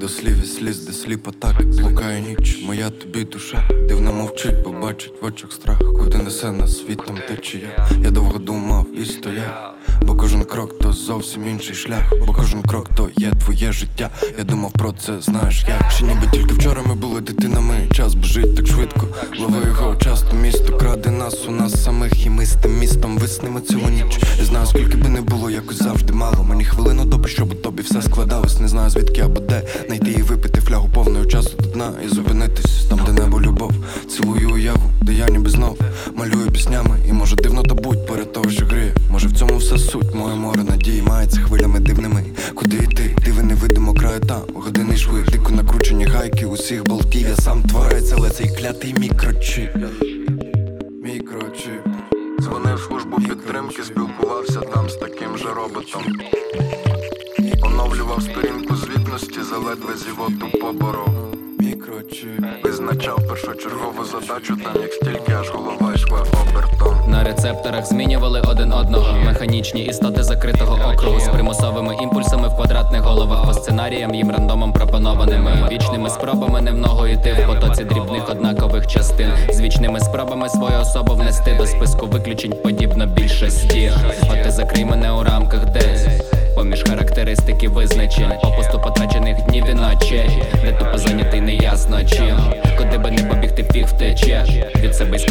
до слів і сліз, де сліпо так Блукає ніч, моя тобі душа. Дивно мовчить, побачить в очах страх Куди несе нас світом течія. Я довго думав і стояв Бо кожен крок то зовсім інший шлях. Бо кожен крок то є твоє життя. Я думав про це, знаєш як? Ще ніби тільки вчора ми були дитинами? Час бежить так швидко. Лови його часто місто краде нас у виснемо цілу ніч. Я знаю, скільки би не було, якось завжди мало. Мені хвилину доби, щоб у тобі все складалось. Не знаю звідки або де Найти і випити флягу повною часу до дна І зупинитись там, де небо любов. Цілую уяву, де я ніби знов Малюю піснями. І може дивно та будь перед того, що гріє. Може в цьому вся суть, моє море надії мається хвилями дивними. Куди йти, диви невидимо краю там Години шви, дико накручені гайки усіх болтів. Я сам творець, але цей клятий мікрочіп. Мікрочіп. Дзвонив підтримки, спілкувався там з таким же роботом. Оновлював сторінку звітності, заледве зівоту поборов. Визначав першочергову задачу, там як стільки аж голова змінювали один одного. Механічні істоти закритого округу з примусовими імпульсами в квадратних головах по сценаріям їм рандомом пропонованими. Вічними спробами не в ногу йти в потоці дрібних однакових частин. З вічними спробами свою особу внести до списку виключень подібно більшості. От ти закрий мене у рамках десь. Поміж характеристики визначень. Попусту потрачених днів і ночей, де тупо зайнятий неясно чим. Куди би не побігти, фіг втечеш від себе з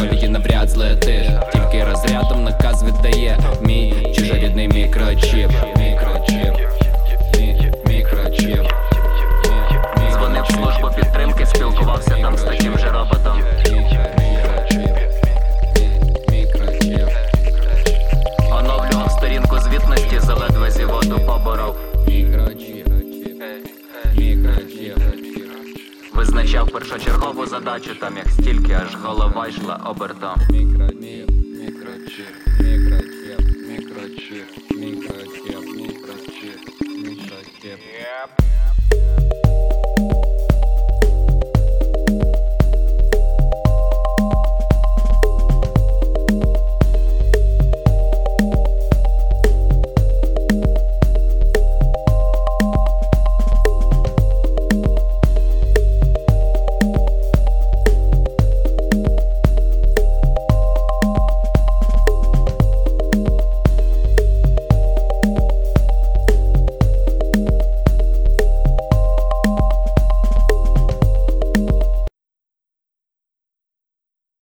Визначав першочергову задачу, там як стільки аж голова йшла обертом. Мікро, Мікрочіп.